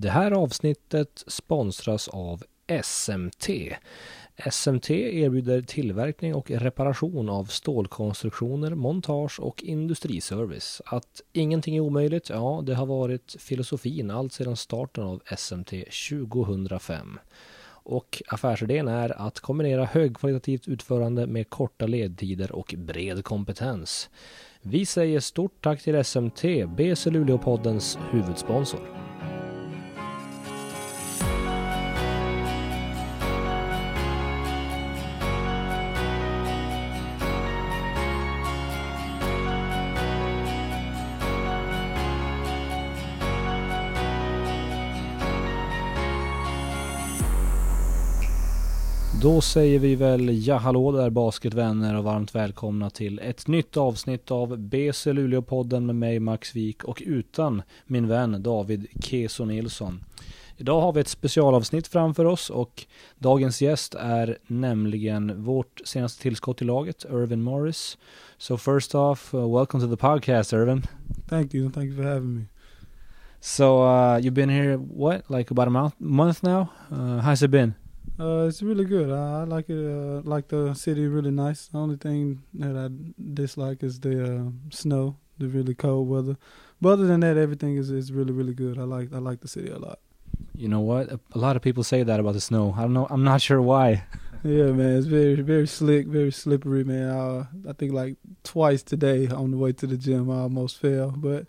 Det här avsnittet sponsras av SMT. SMT erbjuder tillverkning och reparation av stålkonstruktioner, montage och industriservice. Att ingenting är omöjligt, ja, det har varit filosofin allt sedan starten av SMT 2005. Och affärsidén är att kombinera högkvalitativt utförande med korta ledtider och bred kompetens. Vi säger stort tack till SMT, BC Luleåpoddens huvudsponsor. Då säger vi väl ja hallå där basketvänner och varmt välkomna till ett nytt avsnitt av BC Luleå-podden med mig Max Wik och utan min vän David Keso Nilsson. Idag har vi ett specialavsnitt framför oss och dagens gäst är nämligen vårt senaste tillskott i laget, Irvin Morris. So first off, uh, welcome to the podcast Irvin. Thank you, thank you for having me. So uh, you've been here, what, like about a month, month now? Uh, how's it been? Uh, it's really good. I, I like it. Uh, like the city, really nice. The only thing that I dislike is the uh, snow, the really cold weather. But other than that, everything is, is really really good. I like I like the city a lot. You know what? A, a lot of people say that about the snow. I don't know. I'm not sure why. yeah, man, it's very very slick, very slippery, man. I, I think like twice today on the way to the gym, I almost fell, but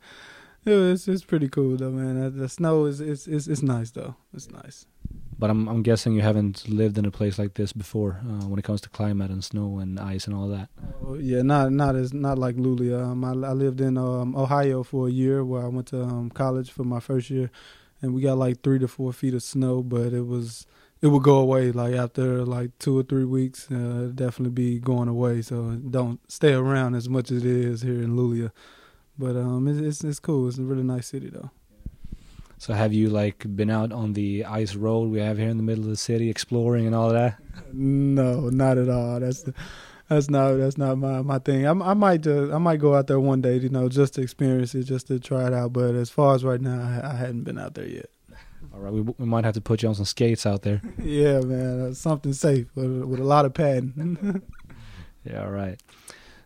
it was, it's pretty cool though, man. The snow is it's it's, it's nice though. It's nice. But I'm I'm guessing you haven't lived in a place like this before uh, when it comes to climate and snow and ice and all that. Oh, yeah, not not as not like Luleå. Um, I, I lived in um, Ohio for a year where I went to um, college for my first year, and we got like three to four feet of snow, but it was it would go away like after like two or three weeks. Uh, definitely be going away. So don't stay around as much as it is here in Luleå. But um, it's it's cool. It's a really nice city though. So have you like been out on the ice road we have here in the middle of the city exploring and all that? No, not at all. That's that's not that's not my my thing. I, I might just I might go out there one day, you know, just to experience it, just to try it out. But as far as right now, I, I hadn't been out there yet. All right, we we might have to put you on some skates out there. yeah, man, uh, something safe with, with a lot of padding. yeah, all right.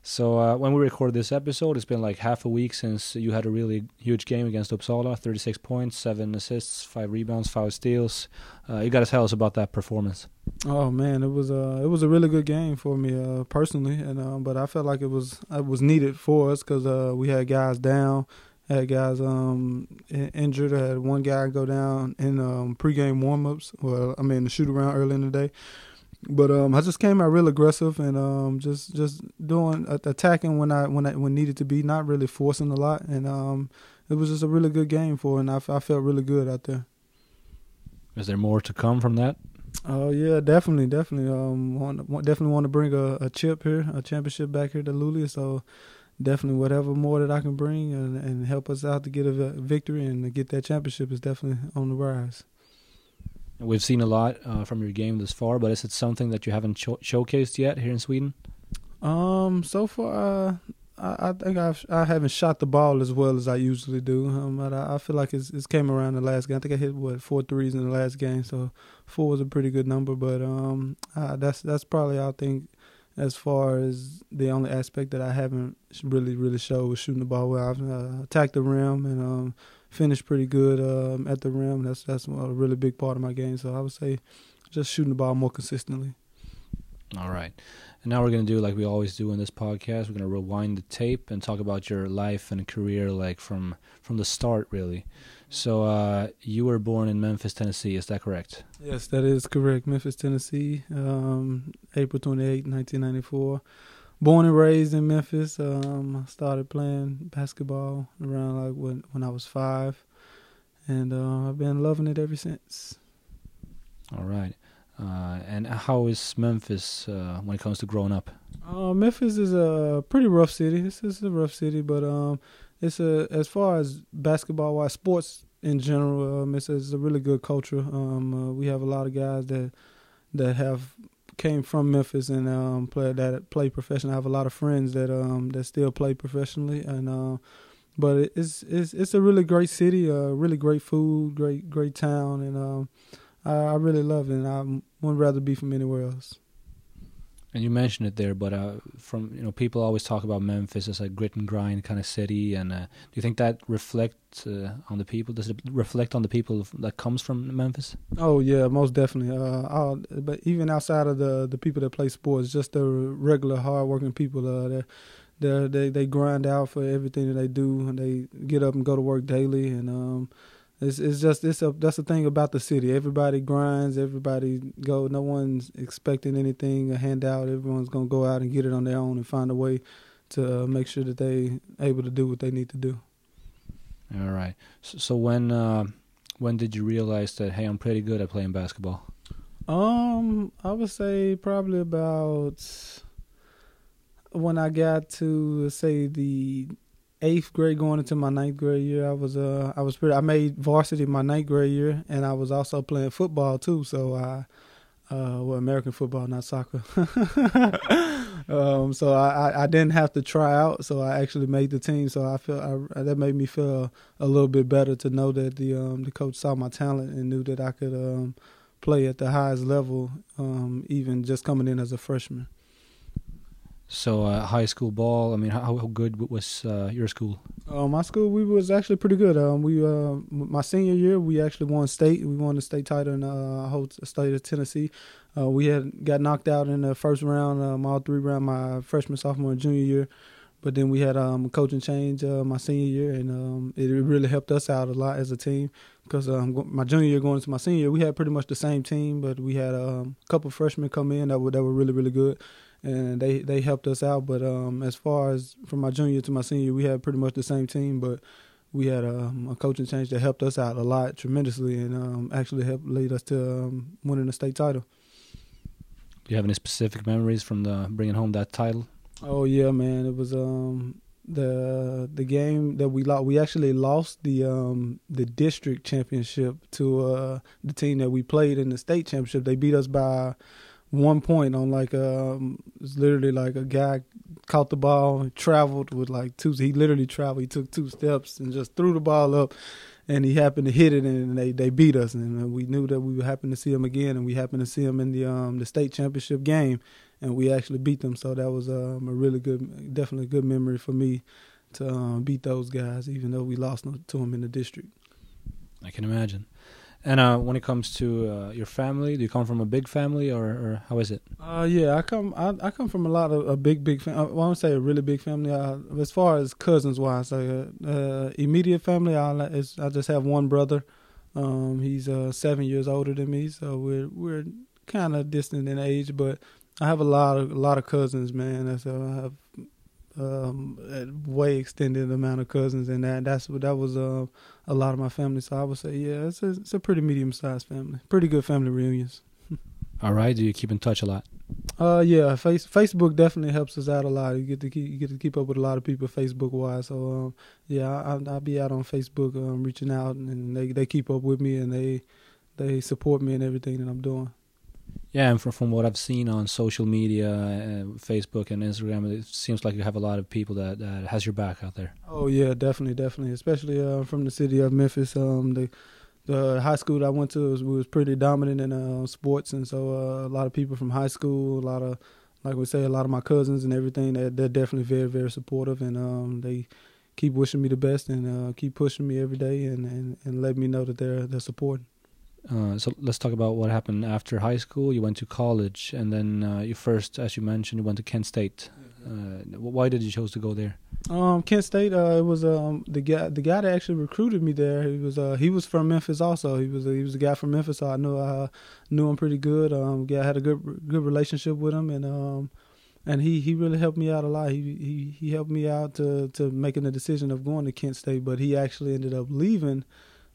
So uh, when we record this episode, it's been like half a week since you had a really huge game against Uppsala. 36 points, 7 assists, 5 rebounds, 5 steals. Uh, you got to tell us about that performance. Oh man, it was a it was a really good game for me uh, personally, and um, but I felt like it was it was needed for us because uh, we had guys down, had guys um, injured. I had one guy go down in um, pregame warmups. Well, I mean the shoot around early in the day. But um, I just came out real aggressive and um, just just doing attacking when I when I when needed to be, not really forcing a lot, and um, it was just a really good game for, and I, I felt really good out there. Is there more to come from that? Oh uh, yeah, definitely, definitely. Um, want, want, definitely want to bring a, a chip here, a championship back here to Luleå. So definitely, whatever more that I can bring and, and help us out to get a victory and to get that championship is definitely on the rise. We've seen a lot uh, from your game this far, but is it something that you haven't cho- showcased yet here in Sweden? Um, so far, uh, I, I, think I've I haven't shot the ball as well as I usually do. Um, but I, I, feel like it's, it's came around the last game. I think I hit what four threes in the last game, so four was a pretty good number. But um, that's that's probably I think as far as the only aspect that I haven't really really showed was shooting the ball well. I've uh, attacked the rim and um, finished pretty good um, at the rim. That's that's a really big part of my game. So I would say just shooting the ball more consistently. All right. And now we're going to do like we always do in this podcast. We're going to rewind the tape and talk about your life and career like from from the start really. So uh, you were born in Memphis, Tennessee, is that correct? Yes, that is correct. Memphis, Tennessee, um, April 28, 1994 born and raised in Memphis. Um, I started playing basketball around like when when I was five, and uh, I've been loving it ever since. All right. Uh, and how is Memphis uh, when it comes to growing up? Uh, Memphis is a pretty rough city. It's, it's a rough city, but um, it's a as far as basketball wise, sports in general, um, it's, it's a really good culture. Um, uh, we have a lot of guys that that have came from Memphis and um, play that play professionally. I have a lot of friends that um, that still play professionally, and uh, but it's it's it's a really great city, uh, really great food, great great town, and um, I, I really love it. and I wouldn't rather be from anywhere else. And you mentioned it there, but uh, from you know, people always talk about Memphis as a grit and grind kind of city. And uh, do you think that reflects uh, on the people? Does it reflect on the people that comes from Memphis? Oh yeah, most definitely. Uh, but even outside of the the people that play sports, just the regular hardworking people. Uh, they they they grind out for everything that they do, and they get up and go to work daily. And um, it's it's just it's a that's the thing about the city. Everybody grinds. Everybody go. No one's expecting anything a handout. Everyone's gonna go out and get it on their own and find a way to uh, make sure that they able to do what they need to do. All right. So, so when uh, when did you realize that hey, I'm pretty good at playing basketball? Um, I would say probably about when I got to say the eighth grade going into my ninth grade year, I was uh I was pretty I made varsity my ninth grade year, and I was also playing football too. So I uh well American football, not soccer. um, so I, I didn't have to try out, so I actually made the team. So I feel I, that made me feel a little bit better to know that the um the coach saw my talent and knew that I could um play at the highest level, um even just coming in as a freshman. So uh, high school ball. I mean, how, how good was uh, your school? Uh, my school, we was actually pretty good. Um, we uh, my senior year, we actually won state. We won the state title in the uh, whole state of Tennessee. Uh, we had got knocked out in the first round, um, all three round, my freshman, sophomore, and junior year. But then we had um, a coaching change my senior year, and um, it really helped us out a lot as a team. Because um, my junior year going into my senior year, we had pretty much the same team, but we had um, a couple freshmen come in that were that were really really good and they they helped us out. But um, as far as from my junior to my senior, we had pretty much the same team, but we had a, um, a coaching change that helped us out a lot tremendously, and um, actually helped lead us to um, winning the state title. Do you have any specific memories from the bringing home that title? Oh yeah, man! It was um, the the game that we lost. We actually lost the um, the district championship to uh, the team that we played in the state championship. They beat us by one point on like um it's literally like a guy caught the ball traveled with like two he literally traveled he took two steps and just threw the ball up and he happened to hit it and they they beat us. And we knew that we would happen to see him again and we happened to see him in the um the state championship game and we actually beat them. So that was um a really good definitely a good memory for me to um, beat those guys even though we lost to them in the district. I can imagine and uh, when it comes to uh, your family, do you come from a big family, or, or how is it? Uh, yeah, I come I, I come from a lot of a big big family. I won't say a really big family. Uh, as far as cousins wise, like uh, uh, immediate family, I I just have one brother. Um, he's uh, seven years older than me, so we're we're kind of distant in age. But I have a lot of a lot of cousins, man. So I have um, way extended amount of cousins, and that that's what that was uh, a lot of my family. So I would say, yeah, it's a, it's a pretty medium sized family. Pretty good family reunions. All right. Do you keep in touch a lot? Uh, yeah. Face Facebook definitely helps us out a lot. You get to keep you get to keep up with a lot of people Facebook wise. So um, yeah, I, I'll be out on Facebook, um, reaching out, and they they keep up with me and they they support me and everything that I'm doing. Yeah, and from, from what I've seen on social media, uh, Facebook and Instagram, it seems like you have a lot of people that, that has your back out there. Oh yeah, definitely, definitely. Especially uh, from the city of Memphis. Um, the the high school that I went to was, was pretty dominant in uh, sports, and so uh, a lot of people from high school, a lot of like we say, a lot of my cousins and everything. They're, they're definitely very, very supportive, and um, they keep wishing me the best and uh, keep pushing me every day, and, and, and let me know that they're they're supporting. Uh, so let's talk about what happened after high school. You went to college, and then uh, you first, as you mentioned, you went to Kent State. Uh, why did you choose to go there? Um, Kent State. Uh, it was um the guy the guy that actually recruited me there. He was uh he was from Memphis also. He was a, he was a guy from Memphis. So I knew I knew him pretty good. Um, yeah, I had a good good relationship with him, and um and he, he really helped me out a lot. He he he helped me out to to making the decision of going to Kent State, but he actually ended up leaving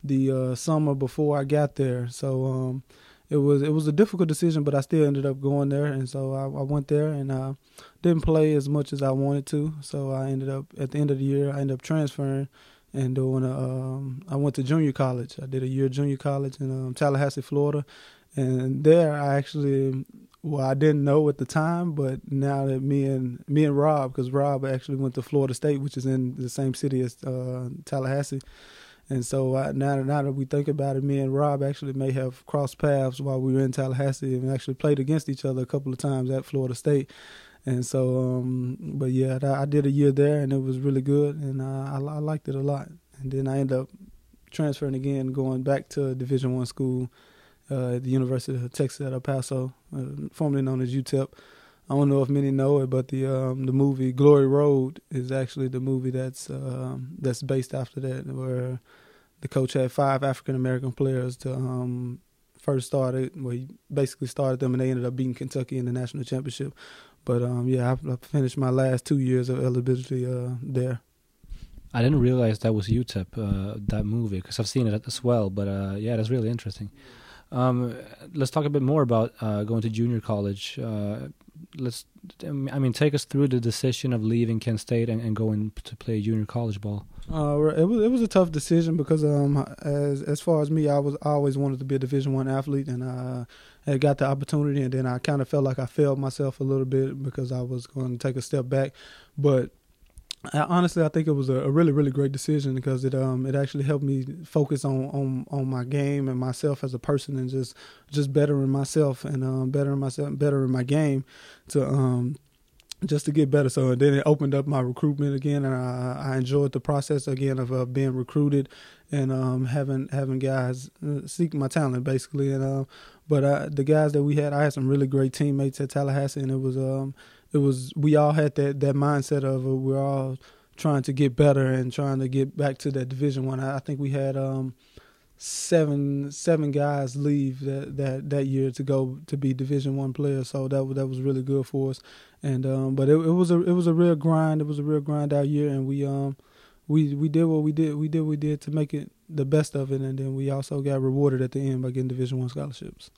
the uh, summer before I got there. So um, it was it was a difficult decision, but I still ended up going there, and so I, I went there and didn't play as much as I wanted to. So I ended up at the end of the year, I ended up transferring and doing a. Um, I went to junior college. I did a year junior college in um, Tallahassee, Florida, and there I actually well, I didn't know at the time, but now that me and me and Rob, because Rob actually went to Florida State, which is in the same city as uh, Tallahassee, and so uh, now, now that we think about it, me and Rob actually may have crossed paths while we were in Tallahassee and actually played against each other a couple of times at Florida State. And so, um, but yeah, I did a year there, and it was really good, and uh, I, I liked it a lot. And then I ended up transferring again, going back to Division One school uh, at the University of Texas at El Paso, uh, formerly known as UTEP. I don't know if many know it, but the um, the movie Glory Road is actually the movie that's um, that's based after that, where the coach had five African American players to um, first started. Well, he basically started them, and they ended up beating Kentucky in the national championship. But um, yeah, I, I, finished my last two years of eligibility uh, there. I didn't realize that was UTEP uh, that movie because I've seen it as well. But uh, yeah, that's really interesting. Um, let's talk a bit more about uh, going to junior college. Uh, let's, I mean, take us through the decision of leaving Kent State and, and going to play junior college ball. Uh, it was it was a tough decision because um as as far as me, I was I always wanted to be a Division One athlete, and I had got the opportunity, and then I kind of felt like I failed myself a little bit because I was going to take a step back, but I, honestly, I think it was a, a, really, really great decision because it um it actually helped me focus on, on, on my game and myself as a person and just just bettering myself and um bettering myself, bettering my game to um just to get better. So then it opened up my recruitment again, and I, I enjoyed the process again of uh, being recruited and um, having having guys uh, seek my talent basically. And uh, but uh, the guys that we had, I had some really great teammates at Tallahassee, and it was um, it was we all had that that mindset of uh, we're all trying to get better and trying to get back to that Division One. I, I think we had um, seven seven guys leave that, that that year to go to be Division One players. So that that was really good for us. And um, but it, it was a it was a real grind. It was a real grind out year, and we um we we did what we did. We did what we did to make it the best of it, and then we also got rewarded at the end by getting Division One scholarships.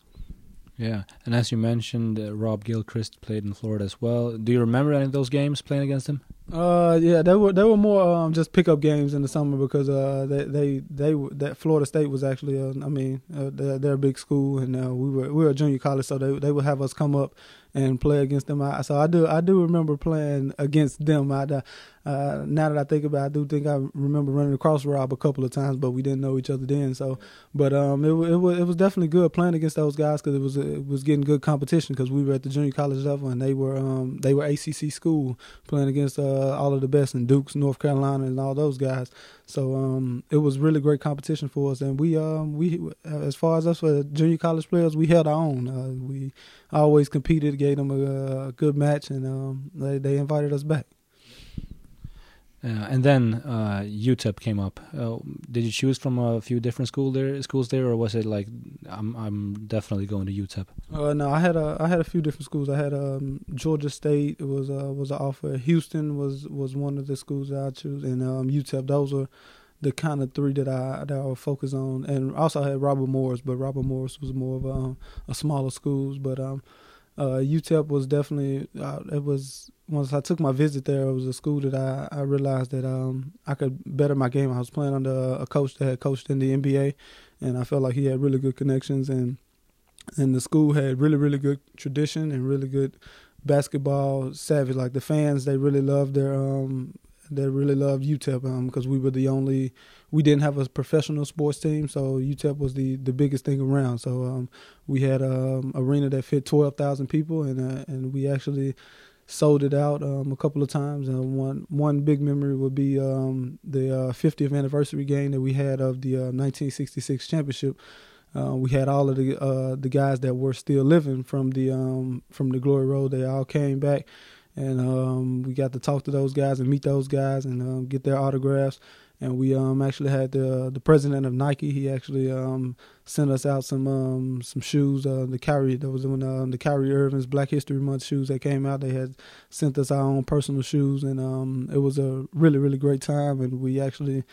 Yeah, and as you mentioned, uh, Rob Gilchrist played in Florida as well. Do you remember any of those games playing against him? Uh, yeah, they were they were more um, just pickup games in the summer because uh they they they that Florida State was actually uh, I mean uh, they're, they're a big school and uh, we were we were a junior college so they they would have us come up and play against them. I, so I do I do remember playing against them. I, uh, now that I think about, it, I do think I remember running across Rob a couple of times, but we didn't know each other then. So, but um, it it was it was definitely good playing against those guys because it was it was getting good competition because we were at the junior college level and they were um they were ACC school playing against uh, all of the best in Dukes, North Carolina, and all those guys. So um, it was really great competition for us, and we um, we as far as us for junior college players, we held our own. Uh, we always competed, gave them a, a good match, and um, they they invited us back. Uh, and then uh, UTEP came up. Uh, did you choose from a few different school there, schools there, or was it like I'm I'm definitely going to UTEP? Uh, no, I had a I had a few different schools. I had um, Georgia State. Was uh, was an offer. Houston was was one of the schools that I chose, and um, UTEP. Those were the kind of three that I that I would focus on. And also I had Robert Morris, but Robert Morris was more of a, a smaller schools. But um, uh, UTEP was definitely uh, it was once I took my visit there. It was a school that I, I realized that um, I could better my game. I was playing under a coach that had coached in the NBA, and I felt like he had really good connections and and the school had really really good tradition and really good basketball savvy. Like the fans, they really loved their um they really loved UTEP because um, we were the only we didn't have a professional sports team, so UTEP was the, the biggest thing around. So um, we had an um, arena that fit twelve thousand people, and uh, and we actually sold it out um, a couple of times. And one one big memory would be um, the uh, 50th anniversary game that we had of the uh, 1966 championship. Uh, we had all of the uh, the guys that were still living from the um, from the Glory Road. They all came back, and um, we got to talk to those guys and meet those guys and um, get their autographs and we um actually had the the president of Nike. He actually um sent us out some um some shoes. Uh, the Kyrie that was when uh, the Kyrie Irving's Black History Month shoes that came out. They had sent us our own personal shoes, and um it was a really really great time. And we actually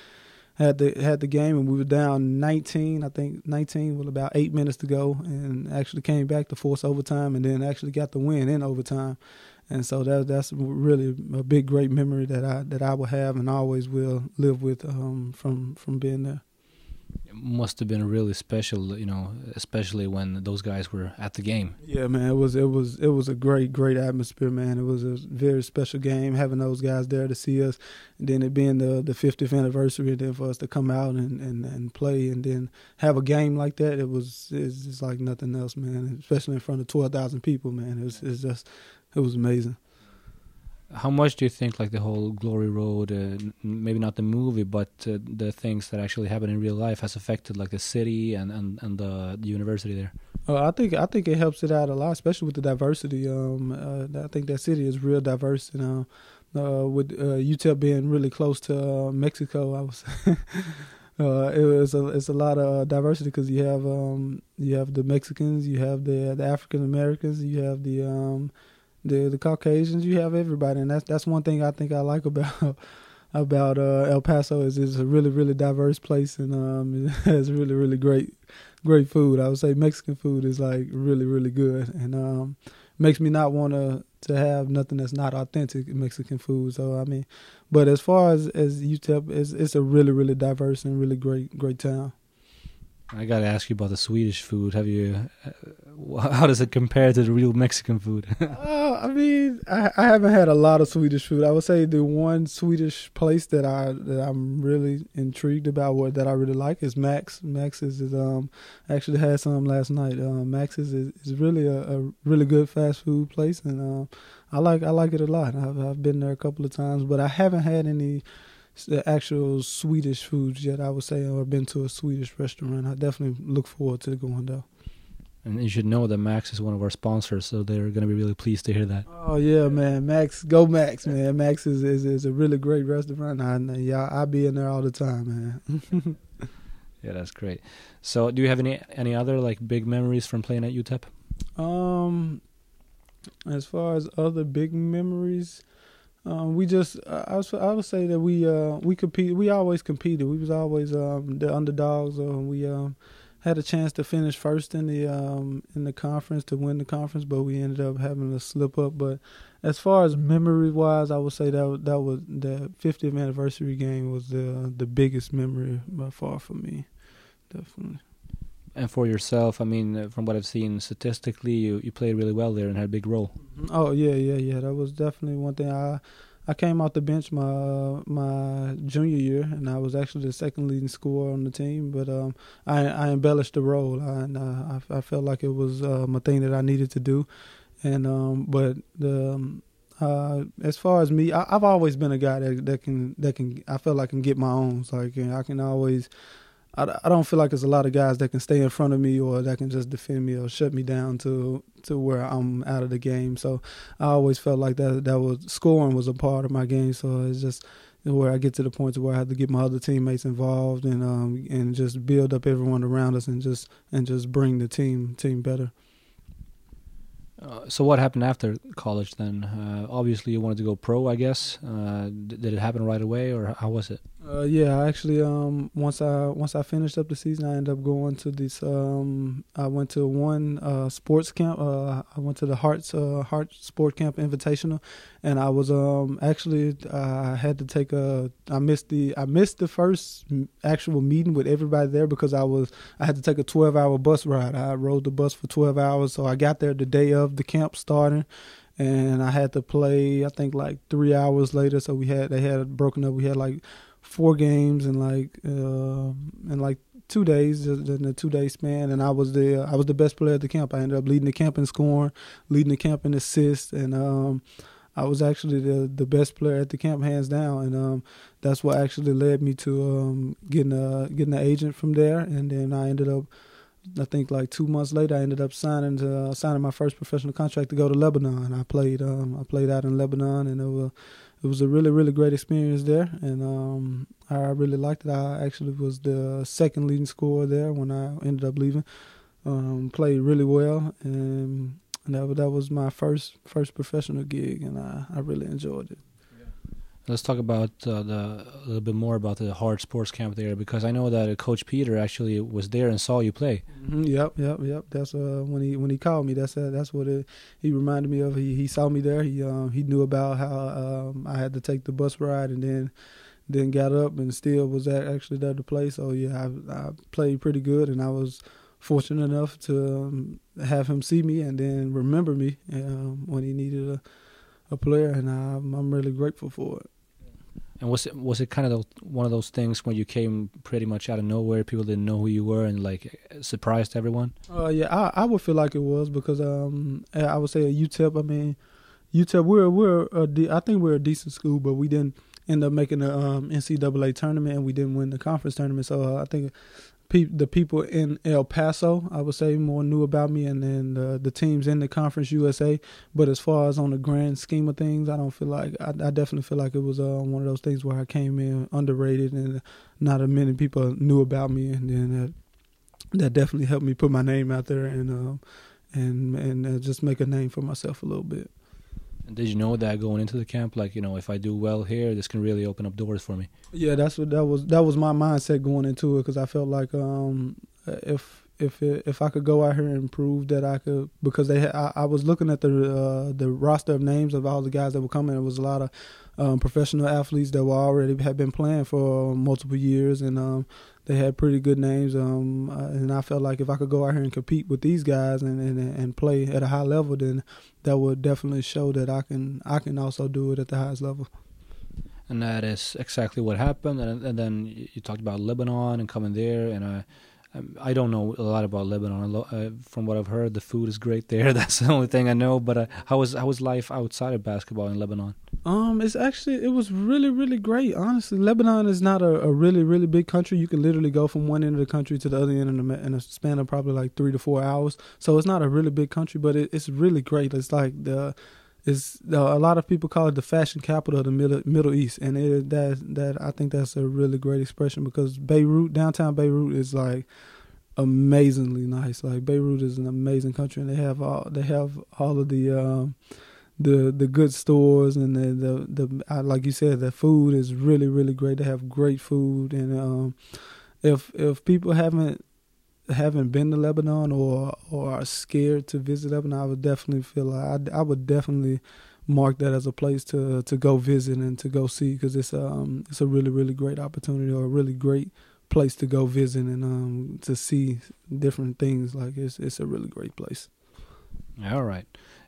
had the had the game, and we were down 19. I think 19 with about eight minutes to go, and actually came back to force overtime, and then actually got the win in overtime and so that that's really a big great memory that I that I will have and always will live with um, from from being there. must have been really special, you know, especially when those guys were at the game. Yeah, man, it was it was it was a great great atmosphere, man. It was a very special game having those guys there to see us, and then it being the the 50th anniversary, and then for us to come out and, and, and play, and then have a game like that, it was it's just like nothing else, man. Especially in front of 12,000 people, man. It was it's just it was amazing how much do you think like the whole glory road uh, maybe not the movie but uh, the things that actually happen in real life has affected like the city and and, and the, the university there uh, I think I think it helps it out a lot, especially with the diversity. Um, uh, I think that city is real diverse, you know. Uh, with uh, UTEP being really close to Mexico, I was. it was a, it's a lot of diversity because you have um, you have the Mexicans, you have the the African Americans, you have the um, the the Caucasians, you have everybody, and that's that's one thing I think I like about about uh, El Paso is it's a really really diverse place and um, it has really really great great food. I would say Mexican food is like really really good and um, makes me not want to to have nothing that's not authentic Mexican food. So I mean, but as far as as UTEP, it's it's a really really diverse and really great great town. I got to ask you about the Swedish food. Have you? Uh, how does it compare to the real Mexican food? uh, I mean, I, I, haven't had a lot of Swedish food. I would say the one Swedish place that I that I'm really intrigued about, what that I really like, is Max. Max is, um actually had some last night. Um, Max is is really a, a, really good fast food place, and um, I like I like it a lot. I've I've been there a couple of times, but I haven't had any the actual Swedish foods yet. I would say, or been to a Swedish restaurant. I definitely look forward to going there. And you should know that Max is one of our sponsors, so they're going to be really pleased to hear that. Oh yeah, man, Max, go Max, man. Max is is, is a really great restaurant. I, yeah, I be in there all the time, man. yeah, that's great. So, do you have any any other like big memories from playing at UTEP? Um, as far as other big memories, um, we just I, I would say that we uh, we compete we always competed. We was always um, the underdogs uh, we um, had a chance to finish first in the um, in the conference to win the conference but we ended up having to slip up. But as far as memory wise I would say that that was the 50th anniversary game was the the biggest memory by far for me. Definitely and for yourself, I mean, uh, from what I've seen statistically, you, you played really well there and had a big role. Mm-hmm. Oh yeah, yeah, yeah. That was definitely one thing. I I came off the bench my my junior year, and I was actually the second leading scorer on the team. But um, I I embellished the role, and uh, I I felt like it was um, a thing that I needed to do. And um, but the um, uh, as far as me, I, have always been a guy that that can that can I feel like I can get my own. So I I can always I, I don't feel like there's a lot of guys that can stay in front of me or that can just defend me or shut me down to to where I'm out of the game. So I always felt like that that was scoring was a part of my game. So it's just where I get to the point to where I have to get my other teammates involved and um and just build up everyone around us and just and just bring the team team better. Uh, so what happened after college then? Uh, obviously, you wanted to go pro, I guess. Uh, did it happen right away, or how was it? Uh, yeah, actually, um, once I once I finished up the season, I ended up going to this. Um, I went to one uh, sports camp. Uh, I went to the Hearts uh, Heart Sport Camp Invitational, and I was um, actually I had to take a. I missed the I missed the first actual meeting with everybody there because I was I had to take a twelve hour bus ride. I rode the bus for twelve hours, so I got there the day of the camp starting and I had to play. I think like three hours later. So we had they had broken up. We had like four games in like uh, in like two days in a two day span, and I was the I was the best player at the camp. I ended up leading the camp in scoring, leading the camp in assists, and um, I was actually the the best player at the camp, hands down. And um, that's what actually led me to um, getting a getting an agent from there, and then I ended up. I think like two months later, I ended up signing to, uh, signing my first professional contract to go to Lebanon. I played um, I played out in Lebanon, and it was it was a really really great experience there, and um, I really liked it. I actually was the second leading scorer there when I ended up leaving. Um, played really well, and that that was my first first professional gig, and I, I really enjoyed it. Let's talk about uh, the a little bit more about the hard Sports Camp there because I know that uh, Coach Peter actually was there and saw you play. Mm-hmm, yep, yep, yep. That's uh, when he when he called me. That's uh, that's what it, he reminded me of. He he saw me there. He um, he knew about how um, I had to take the bus ride and then then got up and still was actually there to play. So yeah, I, I played pretty good, and I was fortunate enough to um, have him see me and then remember me um, when he needed a, a player, and I'm, I'm really grateful for it. And was it was it kind of one of those things when you came pretty much out of nowhere, people didn't know who you were, and like surprised everyone? Uh, yeah, I I would feel like it was because um I would say at UTEP. I mean, UTEP we're we're I think we're a decent school, but we didn't end up making the um, NCAA tournament and we didn't win the conference tournament. So uh, I think pe- the people in El Paso, I would say, more knew about me, and then the, the teams in the Conference USA. But as far as on the grand scheme of things, I don't feel like I, I definitely feel like it was uh, one of those things where I came in underrated, and not a many people knew about me, and then that that definitely helped me put my name out there and uh, and and uh, just make a name for myself a little bit. Did you know that going into the camp, like you know, if I do well here, this can really open up doors for me? Yeah, that's what that was. That was my mindset going into it because I felt like um, if if it, if I could go out here and prove that I could, because they I, I, was looking at the uh, the roster of names of all the guys that were coming. It was a lot of um, professional athletes that were already had been playing for multiple years, and um, they had pretty good names. Um, uh, and I felt like if I could go out here and compete with these guys and, and and play at a high level, then that would definitely show that I can I can also do it at the highest level. And that is exactly what happened. And, and then you talked about Lebanon and coming there, and I I don't know a lot about Lebanon. Uh, from what I've heard, the food is great there. That's the only thing I know. But uh, how was how was life outside of basketball in Lebanon? Um, it's actually it was really really great. Honestly, Lebanon is not a, a really really big country. You can literally go from one end of the country to the other end in a, in a span of probably like three to four hours. So it's not a really big country, but it, it's really great. It's like the it's a lot of people call it the fashion capital of the Middle, Middle East, and it, that that I think that's a really great expression because Beirut, downtown Beirut, is like amazingly nice. Like Beirut is an amazing country, and they have all they have all of the um, the the good stores and the the, the like you said, the food is really really great. They have great food, and um, if if people haven't haven't been to Lebanon or or are scared to visit Lebanon, I would definitely feel like I, I would definitely mark that as a place to to go visit and to go see because it's um it's a really really great opportunity or a really great place to go visit and um to see different things like it's it's a really great place. All right.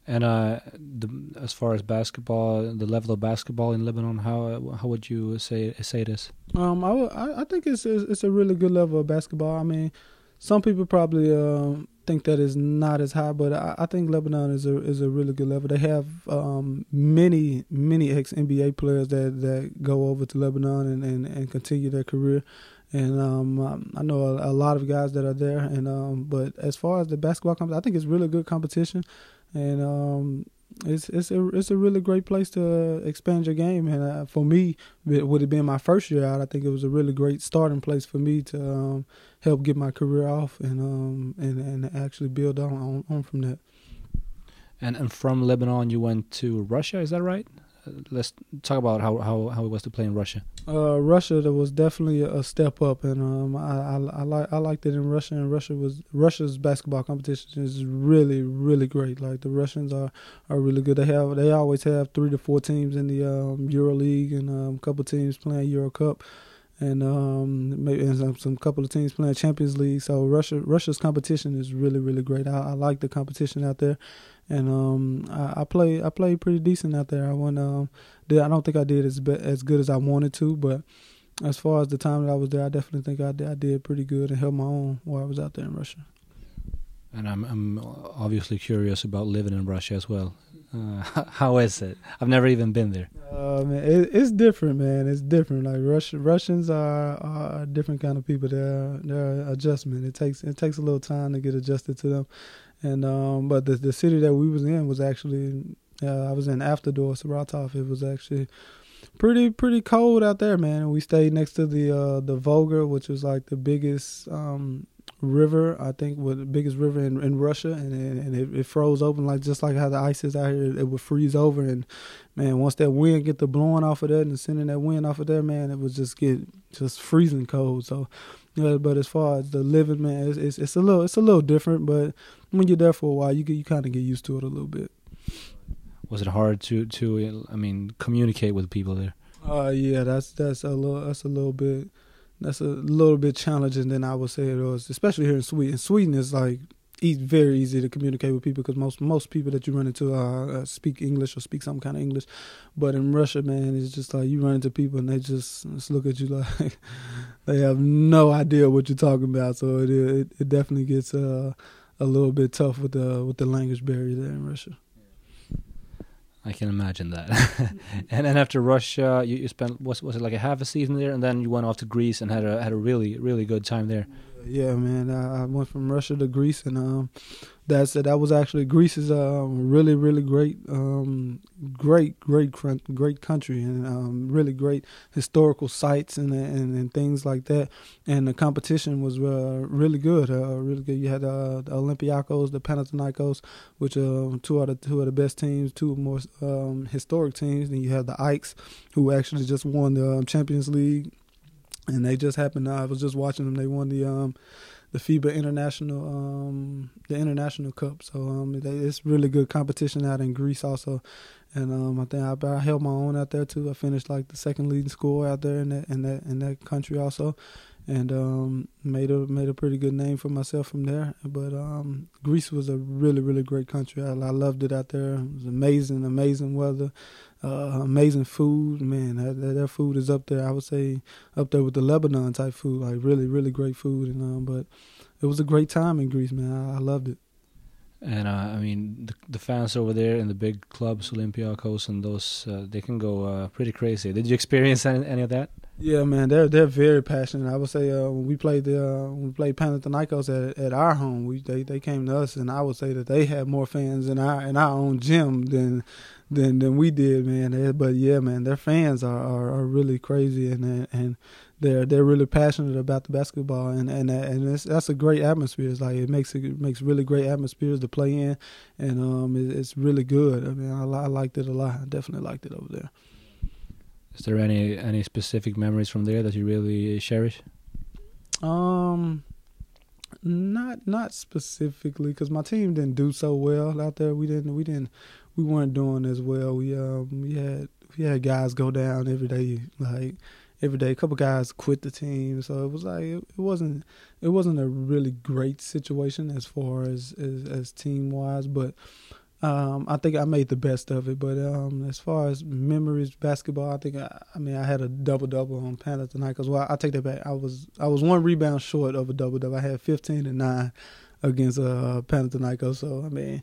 And uh, the, as far as basketball, the level of basketball in Lebanon, how how would you say say this? Um, I, I think it's it's a really good level of basketball. I mean, some people probably uh, think that is not as high, but I, I, think Lebanon is a is a really good level. They have um, many many ex NBA players that, that go over to Lebanon and, and, and continue their career, and um, I know a, a, lot of guys that are there. And um, but as far as the basketball comes, I think it's really good competition, and um, it's it's a it's a really great place to expand your game. And uh, for me, it would have been my first year out. I think it was a really great starting place for me to um, help get my career off and um and and actually build on on, on from that. And and from Lebanon, you went to Russia. Is that right? Let's talk about how, how, how it was to play in Russia. Uh, Russia there was definitely a step up, and um, I, I, I like I liked it in Russia. And Russia was Russia's basketball competition is really really great. Like the Russians are, are really good. They have they always have three to four teams in the um, Euro League and um, a couple teams playing Euro Cup and um, maybe and some, some couple of teams playing Champions League. So Russia Russia's competition is really really great. I, I like the competition out there, and um, I, I play I played pretty decent out there. I won. Um, did, I don't think I did as be, as good as I wanted to, but as far as the time that I was there, I definitely think I did, I did pretty good and held my own while I was out there in Russia. And I'm I'm obviously curious about living in Russia as well. Uh, how is it? I've never even been there. Uh, man, it, it's different, man. It's different. Like Russian Russians are, are a different kind of people. They're they're adjustment. It takes it takes a little time to get adjusted to them. And um, but the the city that we was in was actually uh, I was in Avtodor Saratov. It was actually pretty pretty cold out there, man. We stayed next to the uh, the Volga, which was like the biggest um, river, I think, was the biggest river in, in Russia, and and it, it, froze open like just like how the ice is out here. It would freeze over, and man, once that wind get the blowing off of that and sending that wind off of there, man, it would just get just freezing cold. So, but as far as the living, man, it's, it's, it's a little it's a little different, but when you're there for a while, you get you kind of get used to it a little bit. Was it hard to to I mean communicate with people there? Uh, yeah, that's that's a little that's a little bit that's a little bit challenging than I would say it was, especially here in Sweden. Sweden is like it's very easy to communicate with people because most most people that you run into uh, uh, speak English or speak some kind of English. But in Russia, man, it's just like you run into people and they just, just look at you like they have no idea what you're talking about. So it it, it definitely gets uh, a little bit tough with the with the language barrier there in Russia. I can imagine that. and then after Russia, you, you spent was was it like a half a season there, and then you went off to Greece and had a had a really really good time there. Yeah, man. I, I went from Russia to Greece, and um, that's that was actually Greece is a really really great um, great great great country and um, really great historical sites and, and, and things like that. And the competition was uh, really good uh, really good. You had uh, the Olympiacos the Panathinaikos which are two out of two of the best teams two more um, historic teams. Then you had the Ikes who actually just won the um, Champions League. And they just happened I was just watching them. They won the um, the FIBA International um, the International Cup. So um, it's really good competition out in Greece also, and um, I think I, I, held my own out there too. I finished like the second leading scorer out there in that in that in that country also, and um, made a made a pretty good name for myself from there. But um, Greece was a really really great country. I, I loved it out there. It was amazing, amazing weather uh, amazing food. Man, that, that, food is up there. I would say up there with the Lebanon type food. Like really, really great food. And um, but it was a great time in Greece, man. I, I loved it. And uh, I mean, the, the, fans over there in the big clubs, Olympiacos, and those, uh, they can go uh, pretty crazy. Did you experience any, any, of that? Yeah, man, they're they're very passionate. I would say uh, when we played the uh, when we played Panathinaikos at at our home, we they, they came to us, and I would say that they had more fans in our in our own gym than than than we did, man. But yeah, man, their fans are, are, are really crazy and and they're they're really passionate about the basketball and and and that's a great atmosphere. It's like it makes it makes really great atmospheres to play in, and um, it, it's really good. I mean, I, I liked it a lot. I definitely liked it over there. Is there any any specific memories from there that you really cherish? Um, not not specifically because my team didn't do so well out there. We didn't we didn't we weren't doing as well. We um we had we had guys go down every day, like every day. A couple guys quit the team, so it was like it, it wasn't it wasn't a really great situation as far as as, as team wise, but. Um, I think I made the best of it, but um, as far as memories, basketball, I think I, I mean I had a double double on Panathinaikos. Cause well, I take that back. I was I was one rebound short of a double double. I had fifteen and nine against uh, Panathinaikos. So I mean,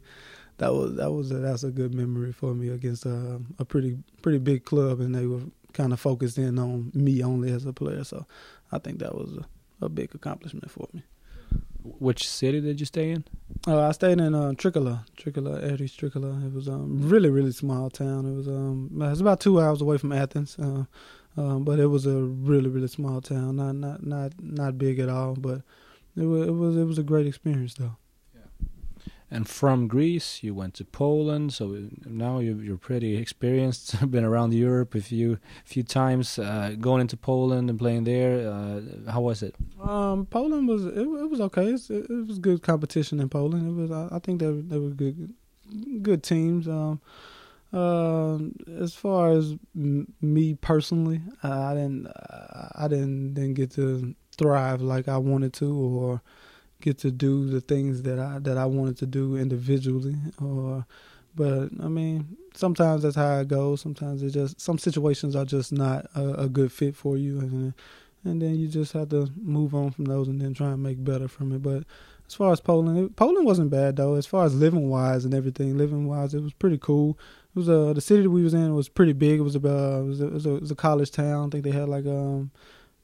that was that was a, that's a good memory for me against a, a pretty pretty big club, and they were kind of focused in on me only as a player. So I think that was a, a big accomplishment for me. Which city did you stay in? Uh, I stayed in uh, Trikala, Aris Trikala. It was um really really small town. It was um it was about two hours away from Athens, uh, um, but it was a really really small town. Not not not not big at all, but it was it was it was a great experience though and from Greece you went to Poland. So now you, are pretty experienced. Been around Europe a few few times. Uh, going into Poland and playing there, uh, how was it? Um, Poland was it, it was okay. It, it, was good competition in Poland. It was I, I think they they were good good teams. Um, uh, as far as me personally, I didn't I didn't didn't get to thrive like I wanted to or get to do the things that I that I wanted to do individually or but I mean sometimes that's how it goes. Sometimes it just some situations are just not a, a, good fit for you and and then you just have to move on from those and then try and make better from it. But as far as Poland it, Poland wasn't bad though. As far as living wise and everything living wise it was pretty cool. It was uh the city that we was in was pretty big. It was about it was a, it was a, it was a college town. I think they had like um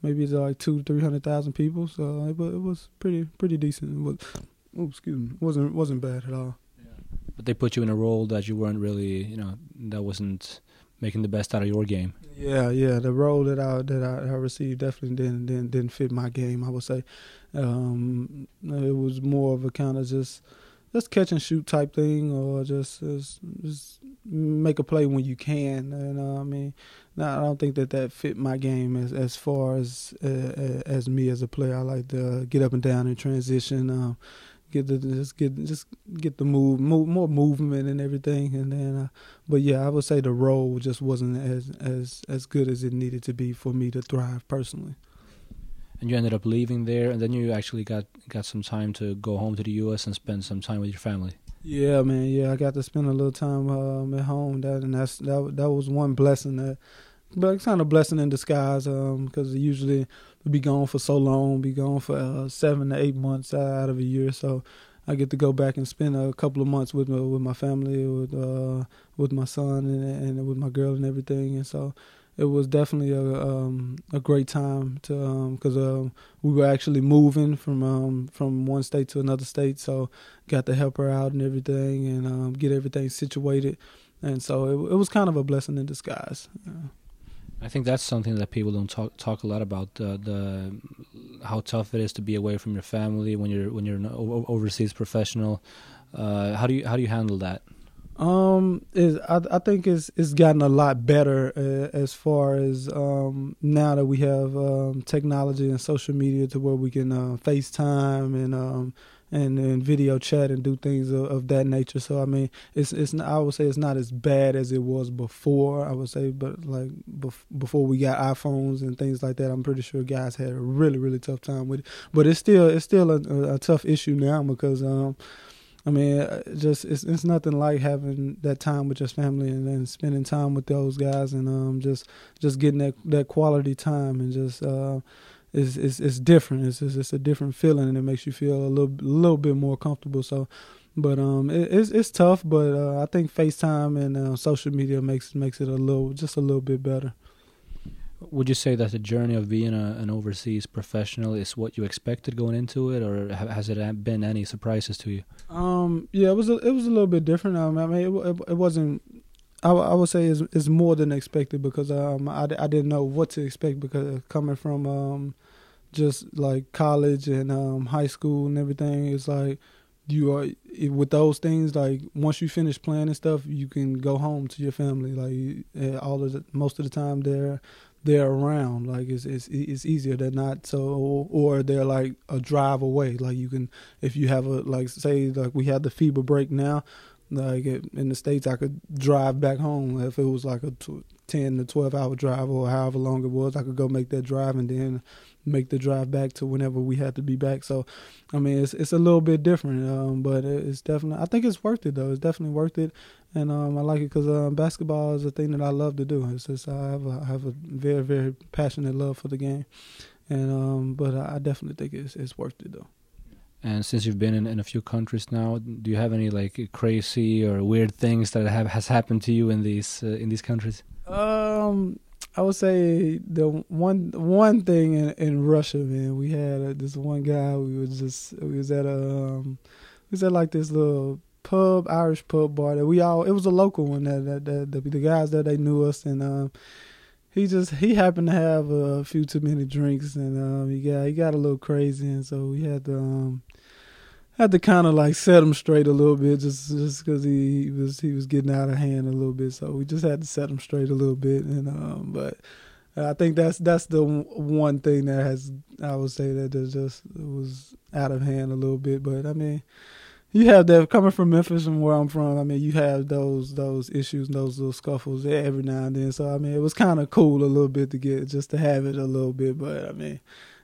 maybe it's like two, three hundred thousand people. So it, it was pretty, pretty decent. It was, oh, excuse me, it wasn't wasn't bad at all. Yeah. But they put you in a role that you weren't really, you know, that wasn't making the best out of your game. Yeah, yeah. The role that I that I, I received definitely didn't, didn't didn't fit my game. I would say um, it was more of a kind of just just catch and shoot type thing, or just just, just make a play when you can. You know, I mean, no, I don't think that that fit my game as as far as uh, as me as a player. I like to get up and down in transition, um, get the just get just get the move, move more movement and everything. And then, uh, but yeah, I would say the role just wasn't as as as good as it needed to be for me to thrive personally. And you ended up leaving there, and then you actually got got some time to go home to the U.S. and spend some time with your family. Yeah, man. Yeah, I got to spend a little time um, at home. That and that's that. That was one blessing that, but it's kind of blessing in disguise. Um, because usually be gone for so long, be gone for uh, seven to eight months out of a year. So I get to go back and spend a couple of months with my, with my family, with uh, with my son and, and with my girl and everything. And so it was definitely a um, a great time to because um, um, we were actually moving from um, from one state to another state, so got to help her out and everything and um, get everything situated, and so it, it, was kind of a blessing in disguise. Yeah. I think that's something that people don't talk talk a lot about the, the how tough it is to be away from your family when you're when you're an overseas professional. Uh, how do you how do you handle that? Um, is I I think it's it's gotten a lot better uh, as far as um now that we have um technology and social media to where we can uh, FaceTime and um and, and video chat and do things of, of, that nature. So I mean, it's it's I would say it's not as bad as it was before. I would say, but like bef- before we got iPhones and things like that, I'm pretty sure guys had a really really tough time with it. But it's still it's still a, a, a tough issue now because um I mean, uh, just it's it's nothing like having that time with your family and then spending time with those guys and um just just getting that that quality time and just uh it's it's it's different. It's it's, it's a different feeling and it makes you feel a little little bit more comfortable. So, but um it, it's it's tough, but uh, I think FaceTime and uh, social media makes makes it a little just a little bit better. Would you say that the journey of being a, an overseas professional is what you expected going into it, or has it been any surprises to you? Um, yeah, it was a, it was a little bit different. Um, I mean, it, it, it wasn't. I, I would say it's, it's more than expected because um I, I didn't know what to expect because coming from um just like college and um high school and everything, it's like you are with those things like once you finish playing and stuff you can go home to your family like eh, all of the most of the time they're they're around. Like it's it's it's easier. They're not so, or they're like a drive away. Like you can, if you have a like say like we had the fever break now. Like in the states, I could drive back home if it was like a ten to twelve hour drive or however long it was. I could go make that drive and then make the drive back to whenever we had to be back. So, I mean, it's it's a little bit different, um, but it's definitely. I think it's worth it though. It's definitely worth it, and um, I like it because um, basketball is a thing that I love to do. It's just I have a, I have a very very passionate love for the game, and um, but I definitely think it's it's worth it though. And since you've been in, in a few countries now, do you have any like crazy or weird things that have has happened to you in these uh, in these countries? Um, I would say the one one thing in, in Russia, man, we had uh, this one guy. We was just we was at a um, we was at like this little pub, Irish pub bar that we all. It was a local one that that, that the, guys that they knew us and. Um, he just he happened to have a few too many drinks and um, he got he got a little crazy and so we had to um, had to kind of like set him straight a little bit, just just because he, he, was he was getting out of hand a little bit. So we just had to set him straight a little bit. And um, but I think that's that's the one thing that has I would say that just was out of hand a little bit. But I mean, you have that coming from Memphis and where I'm from. I mean, you have those those issues, and those little scuffles every now and then. So I mean, it was kind of cool a little bit to get just to have it a little bit. But I mean,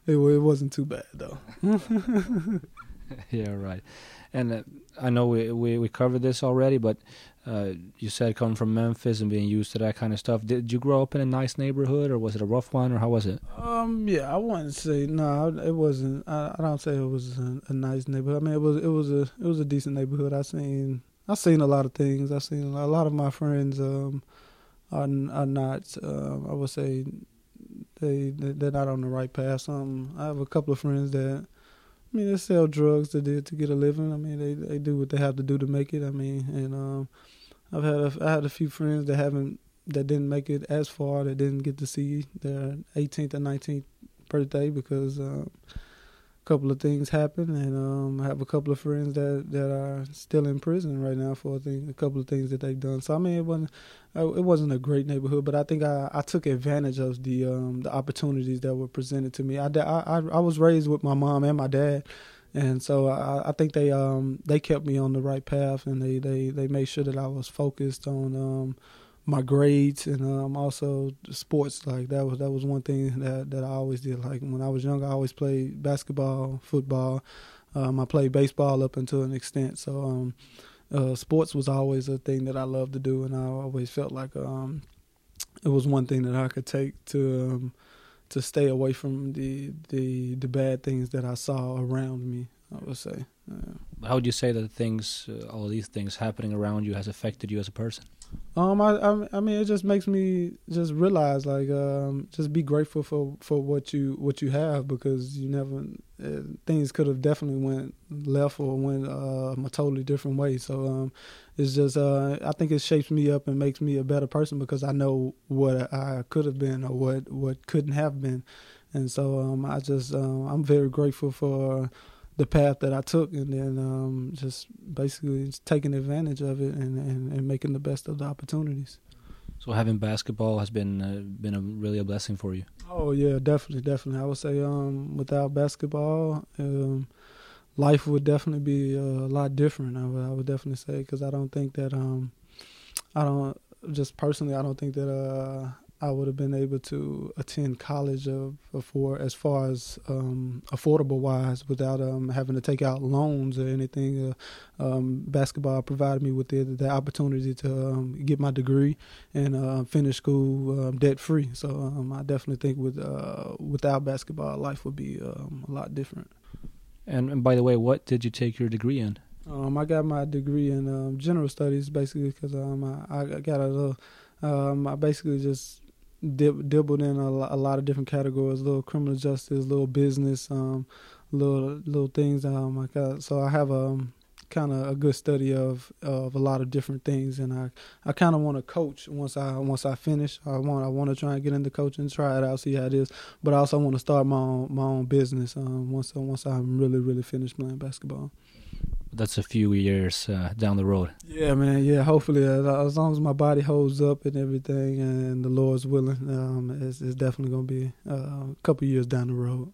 it it wasn't too bad though. yeah, right. And uh, I know we, we we covered this already, but uh, you said coming from Memphis and being used to that kind of stuff. Did you grow up in a nice neighborhood, or was it a rough one, or how was it? Um, yeah, I wouldn't say no. it wasn't. I, I don't say it was a, a, nice neighborhood. I mean, it was it was a it was a decent neighborhood. I seen I seen a lot of things. I seen a lot of my friends um are are not. Uh, I would say they they're not on the right path. Um, I have a couple of friends that I mean, they sell drugs to to get a living. I mean, they they do what they have to do to make it. I mean, and um, I've had a, I had a few friends that haven't that didn't make it as far that didn't get to see their 18th or 19th birthday because um, a couple of things happened, and um, I have a couple of friends that that are still in prison right now for a thing, a couple of things that they've done. So I mean, it wasn't it wasn't a great neighborhood, but I think I, I took advantage of the um, the opportunities that were presented to me. I, I I was raised with my mom and my dad, and so I, I think they um they kept me on the right path, and they they they made sure that I was focused on um my grades and um also sports. Like that was that was one thing that that I always did. Like when I was young, I always played basketball, football. Um, I played baseball up until an extent. So um, uh, sports was always a thing that I loved to do, and I always felt like um, it was one thing that I could take to to stay away from the the the bad things that I saw around me. I would say. How would you say that things, uh, all these things happening around you, has affected you as a person? Um, I, I, I mean, it just makes me just realize, like, um, just be grateful for for what you what you have because you never uh, things could have definitely went left or went uh, a totally different way. So, um, it's just uh, I think it shapes me up and makes me a better person because I know what I could have been or what what couldn't have been, and so um, I just um, I'm very grateful for the path that I took, and then um, just basically just taking advantage of it and, and, and, making the best of the opportunities. So having basketball has been uh, been a really a blessing for you. Oh yeah, definitely, definitely. I would say um, without basketball, um, life would definitely be a lot different. I would, I would definitely say because I don't think that um, I don't just personally I don't think that uh, I would have been able to attend college of, for as far as um, affordable wise without um, having to take out loans or anything. Uh, um, basketball provided me with the, the opportunity to um, get my degree and uh, finish school um, debt free. So um, I definitely think with uh, without basketball, life would be a lot different. And, and, by the way, what did you take your degree in? I got my degree in general studies basically because I, I got a little. I basically just dib- dibbled in a, a, lot of different categories, little criminal justice, little business, um, little little things. Um, I got, so I have a um, kind of a good study of of a lot of different things, and I I kind of want to coach once I once I finish. I want I want to try and get into coaching, try it out, see how it is. But I also want to start my own my own business um, once once I'm really really finished playing basketball that's a few years uh, down the road. Yeah, man. Yeah, hopefully, uh, as long as my body holds up and everything, and the Lord's willing, um, it's, it's, definitely going to be uh, a couple years down the road.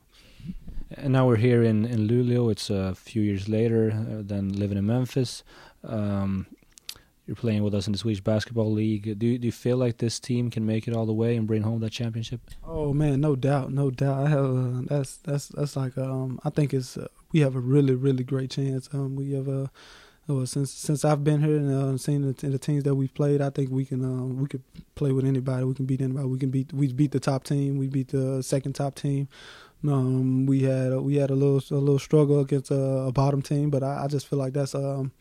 And now we're here in in Luleå. It's a few years later uh, than living in Memphis. Um, you're playing with us in the Swedish Basketball League. Do you, do you feel like this team can make it all the way and bring home that championship? Oh man, no doubt, no doubt. I have uh, that's that's that's like um, I think it's uh, we have a really really great chance. Um, we have a uh, since since I've been here and uh, seen the, the, teams that we've played, I think we can uh, we could play with anybody. We can beat anybody. We can beat we beat the top team. We beat the second top team. Um, we had we had a little a little struggle against a, a bottom team, but I, I, just feel like that's um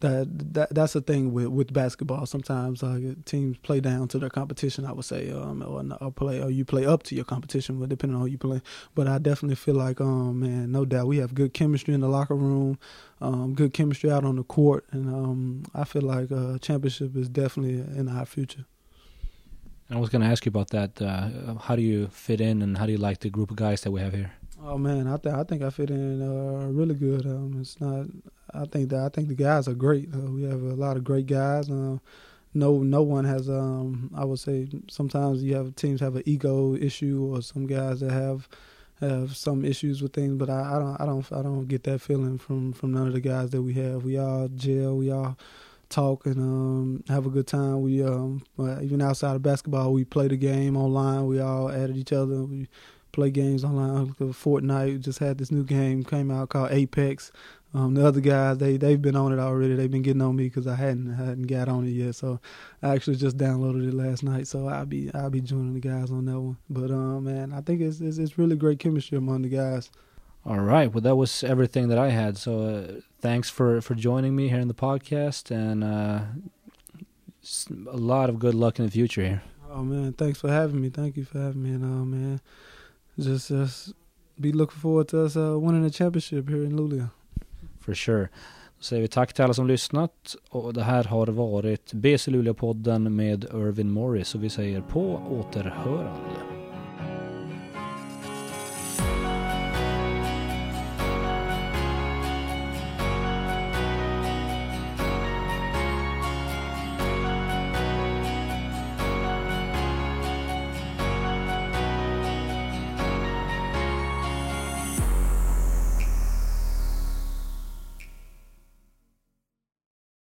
that that that's the thing with with basketball. Sometimes uh, teams play down to their competition. I would say, um, or, or play, or you play up to your competition, but depending on who you play. But I definitely feel like, um, man, no doubt, we have good chemistry in the locker room, um, good chemistry out on the court, and um, I feel like uh, championship is definitely in our future. I was going to ask you about that. Uh, how do you fit in, and how do you like the group of guys that we have here? Oh man, I think I think I fit in uh, really good. Um, it's not. I think that I think the guys are great. Uh, we have a lot of great guys. Uh, no, no one has. Um, I would say sometimes you have teams have an ego issue, or some guys that have have some issues with things. But I, I don't, I don't, I don't get that feeling from from none of the guys that we have. We all gel. We all talk and um, have a good time. We um, even outside of basketball, we play the game online. We all add added each other. We play games online. Fortnite just had this new game came out called Apex. Um, the other guys they they've been on it already. They've been getting on me because I hadn't hadn't got on it yet. So I actually just downloaded it last night. So I'll be I'll be joining the guys on that one. But um, man, I think it's, it's, it's really great chemistry among the guys. All right. Well, that was everything that I had. So uh, thanks for for joining me here in the podcast, and uh, a lot of good luck in the future here. Oh man, thanks for having me. Thank you for having me. And uh, man, just just be looking forward to us uh, winning the championship here in Luleå. For sure. Då säger vi tack till alla som lyssnat och det här har varit BC Luleå-podden med Irvin Morris och vi säger på återhörande.